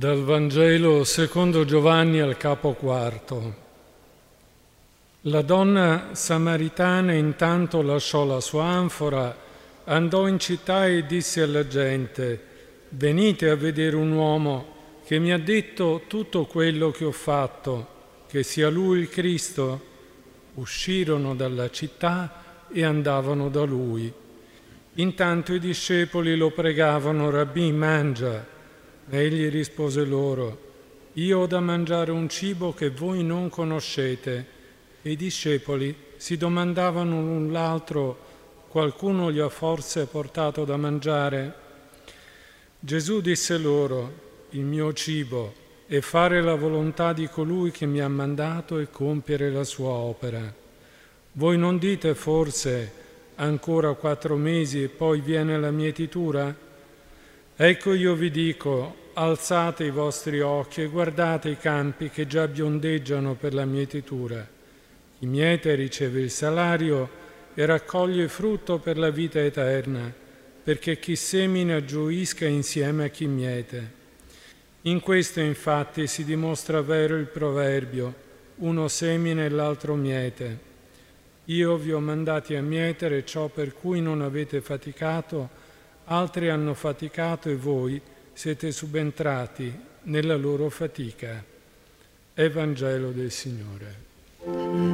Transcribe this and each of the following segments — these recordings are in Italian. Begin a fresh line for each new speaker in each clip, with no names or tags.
Dal Vangelo secondo Giovanni al capo quarto. La donna samaritana intanto lasciò la sua anfora, andò in città e disse alla gente, venite a vedere un uomo che mi ha detto tutto quello che ho fatto, che sia lui il Cristo. Uscirono dalla città e andavano da lui. Intanto i discepoli lo pregavano, Rabbì, mangia. Egli rispose loro, io ho da mangiare un cibo che voi non conoscete. E i discepoli si domandavano l'un l'altro, qualcuno gli ha forse portato da mangiare? Gesù disse loro, il mio cibo è fare la volontà di colui che mi ha mandato e compiere la sua opera. Voi non dite forse ancora quattro mesi e poi viene la mietitura? Ecco io vi dico, alzate i vostri occhi e guardate i campi che già biondeggiano per la mietitura. Chi miete riceve il salario e raccoglie frutto per la vita eterna, perché chi semina gioisca insieme a chi miete. In questo infatti si dimostra vero il proverbio, uno semina e l'altro miete. Io vi ho mandati a mietere ciò per cui non avete faticato, altri hanno faticato e voi siete subentrati nella loro fatica. Evangelo del Signore.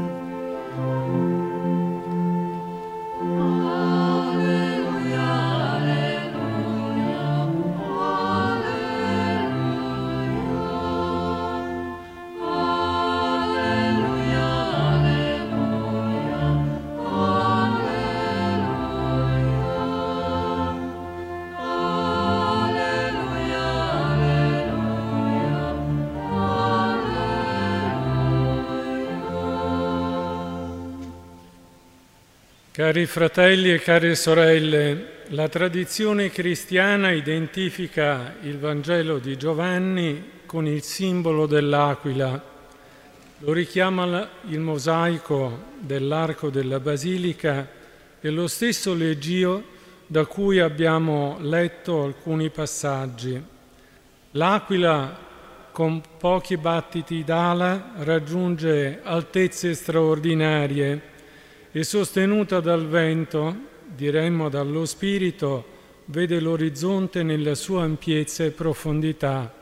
Cari fratelli e care sorelle, la tradizione cristiana identifica il Vangelo di Giovanni con il simbolo dell'aquila. Lo richiama il mosaico dell'arco della basilica e lo stesso leggio da cui abbiamo letto alcuni passaggi. L'aquila con pochi battiti d'ala raggiunge altezze straordinarie e sostenuta dal vento, diremmo dallo spirito, vede l'orizzonte nella sua ampiezza e profondità.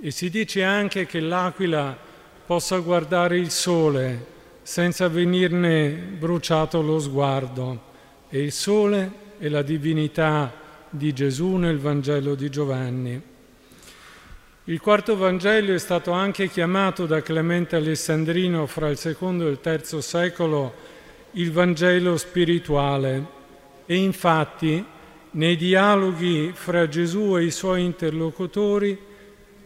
E si dice anche che l'aquila possa guardare il sole senza venirne bruciato lo sguardo. E il sole è la divinità di Gesù nel Vangelo di Giovanni. Il quarto Vangelo è stato anche chiamato da Clemente Alessandrino fra il secondo e il terzo secolo il Vangelo spirituale e infatti nei dialoghi fra Gesù e i suoi interlocutori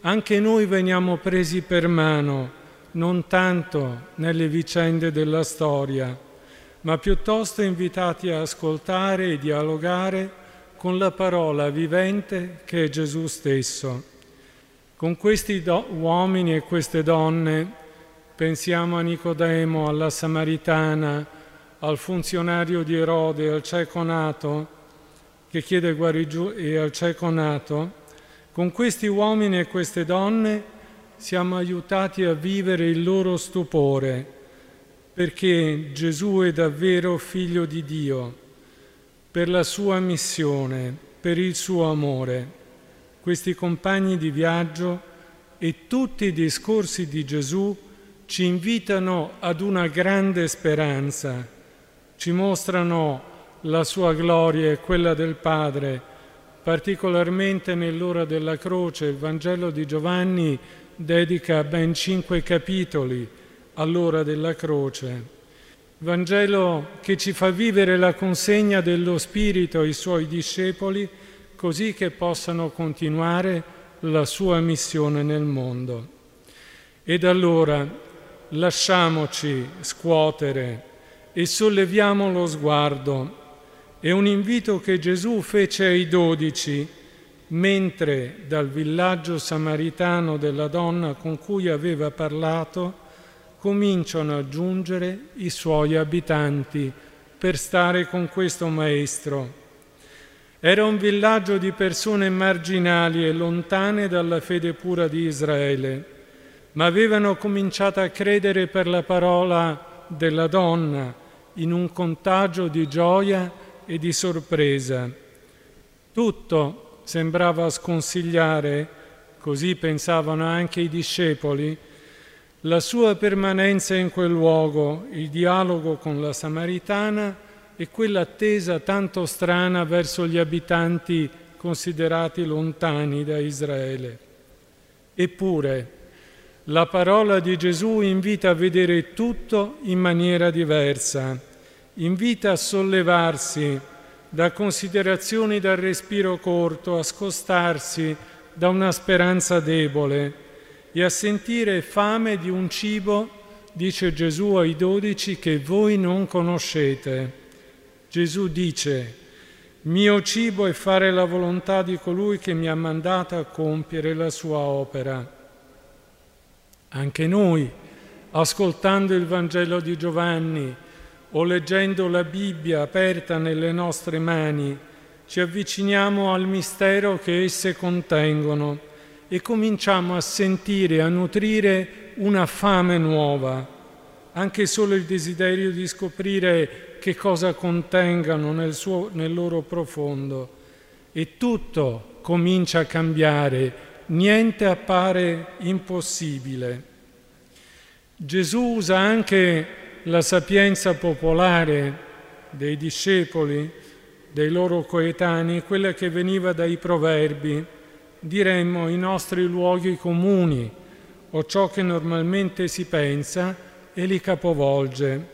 anche noi veniamo presi per mano, non tanto nelle vicende della storia, ma piuttosto invitati a ascoltare e dialogare con la parola vivente che è Gesù stesso. Con questi uomini e queste donne pensiamo a Nicodemo, alla Samaritana, al funzionario di Erode, al cieco nato, che chiede guarigione, e al cieco nato, con questi uomini e queste donne siamo aiutati a vivere il loro stupore, perché Gesù è davvero figlio di Dio, per la sua missione, per il suo amore. Questi compagni di viaggio e tutti i discorsi di Gesù ci invitano ad una grande speranza ci mostrano la sua gloria e quella del Padre, particolarmente nell'ora della croce. Il Vangelo di Giovanni dedica ben cinque capitoli all'ora della croce. Vangelo che ci fa vivere la consegna dello Spirito ai suoi discepoli così che possano continuare la sua missione nel mondo. Ed allora lasciamoci scuotere e solleviamo lo sguardo. È un invito che Gesù fece ai dodici mentre dal villaggio samaritano della donna con cui aveva parlato cominciano a giungere i suoi abitanti per stare con questo maestro. Era un villaggio di persone marginali e lontane dalla fede pura di Israele, ma avevano cominciato a credere per la parola della donna in un contagio di gioia e di sorpresa. Tutto sembrava sconsigliare, così pensavano anche i discepoli, la sua permanenza in quel luogo, il dialogo con la Samaritana e quell'attesa tanto strana verso gli abitanti considerati lontani da Israele. Eppure, la parola di Gesù invita a vedere tutto in maniera diversa, invita a sollevarsi da considerazioni dal respiro corto, a scostarsi da una speranza debole e a sentire fame di un cibo, dice Gesù ai dodici, che voi non conoscete. Gesù dice, mio cibo è fare la volontà di colui che mi ha mandato a compiere la sua opera. Anche noi, ascoltando il Vangelo di Giovanni o leggendo la Bibbia aperta nelle nostre mani, ci avviciniamo al mistero che esse contengono e cominciamo a sentire, a nutrire una fame nuova, anche solo il desiderio di scoprire che cosa contengano nel, suo, nel loro profondo. E tutto comincia a cambiare, niente appare impossibile. Gesù usa anche la sapienza popolare dei discepoli, dei loro coetanei, quella che veniva dai proverbi, diremmo i nostri luoghi comuni o ciò che normalmente si pensa e li capovolge.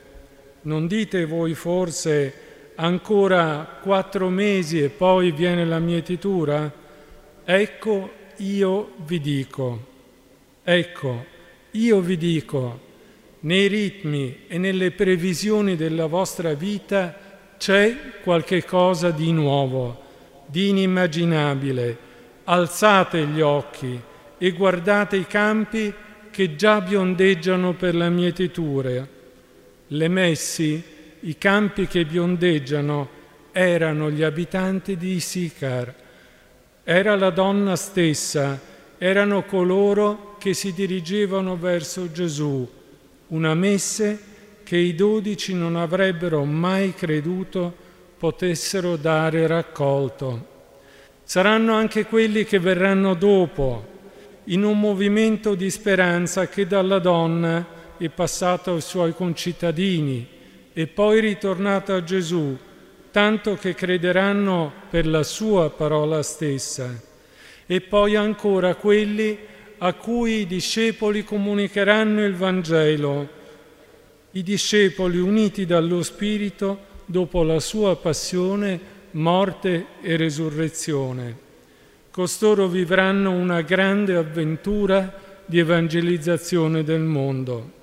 Non dite voi forse ancora quattro mesi e poi viene la mietitura? Ecco, io vi dico, ecco, io vi dico, nei ritmi e nelle previsioni della vostra vita c'è qualche cosa di nuovo, di inimmaginabile. Alzate gli occhi e guardate i campi che già biondeggiano per la mietitura le messi, i campi che biondeggiano, erano gli abitanti di Sicar. Era la donna stessa, erano coloro che si dirigevano verso Gesù, una messe che i dodici non avrebbero mai creduto potessero dare raccolto. Saranno anche quelli che verranno dopo, in un movimento di speranza che dalla donna è passato ai suoi concittadini e poi ritornato a Gesù, tanto che crederanno per la sua parola stessa. E poi ancora quelli a cui i discepoli comunicheranno il Vangelo, i discepoli uniti dallo Spirito dopo la sua passione, morte e resurrezione. Costoro vivranno una grande avventura di evangelizzazione del mondo.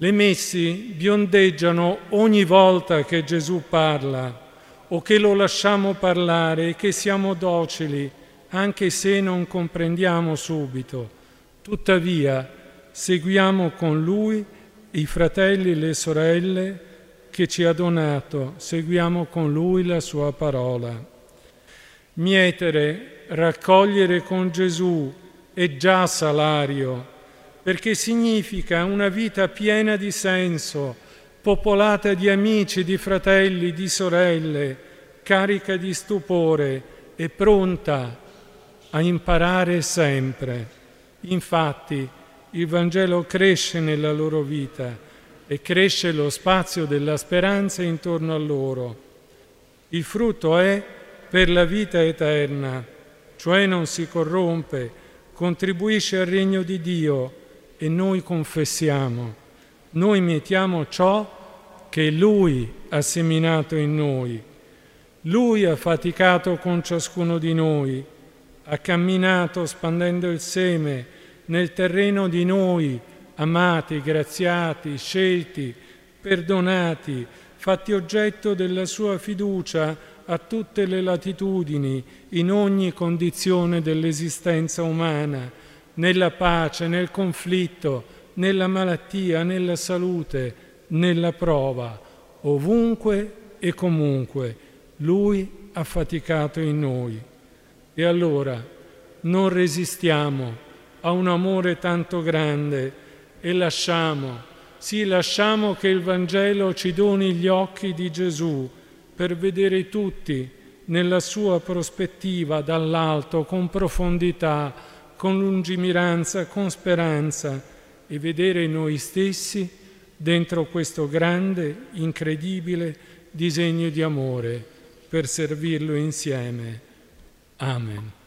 Le messi biondeggiano ogni volta che Gesù parla o che lo lasciamo parlare e che siamo docili, anche se non comprendiamo subito. Tuttavia seguiamo con Lui i fratelli e le sorelle che ci ha donato, seguiamo con Lui la Sua parola. Mietere, raccogliere con Gesù è già salario perché significa una vita piena di senso, popolata di amici, di fratelli, di sorelle, carica di stupore e pronta a imparare sempre. Infatti il Vangelo cresce nella loro vita e cresce lo spazio della speranza intorno a loro. Il frutto è per la vita eterna, cioè non si corrompe, contribuisce al regno di Dio e noi confessiamo, noi mettiamo ciò che Lui ha seminato in noi. Lui ha faticato con ciascuno di noi, ha camminato spandendo il seme nel terreno di noi, amati, graziati, scelti, perdonati, fatti oggetto della sua fiducia a tutte le latitudini, in ogni condizione dell'esistenza umana nella pace, nel conflitto, nella malattia, nella salute, nella prova, ovunque e comunque. Lui affaticato in noi. E allora non resistiamo a un amore tanto grande e lasciamo, sì lasciamo che il Vangelo ci doni gli occhi di Gesù per vedere tutti nella sua prospettiva dall'alto, con profondità, con lungimiranza, con speranza e vedere noi stessi dentro questo grande, incredibile disegno di amore per servirlo insieme. Amen.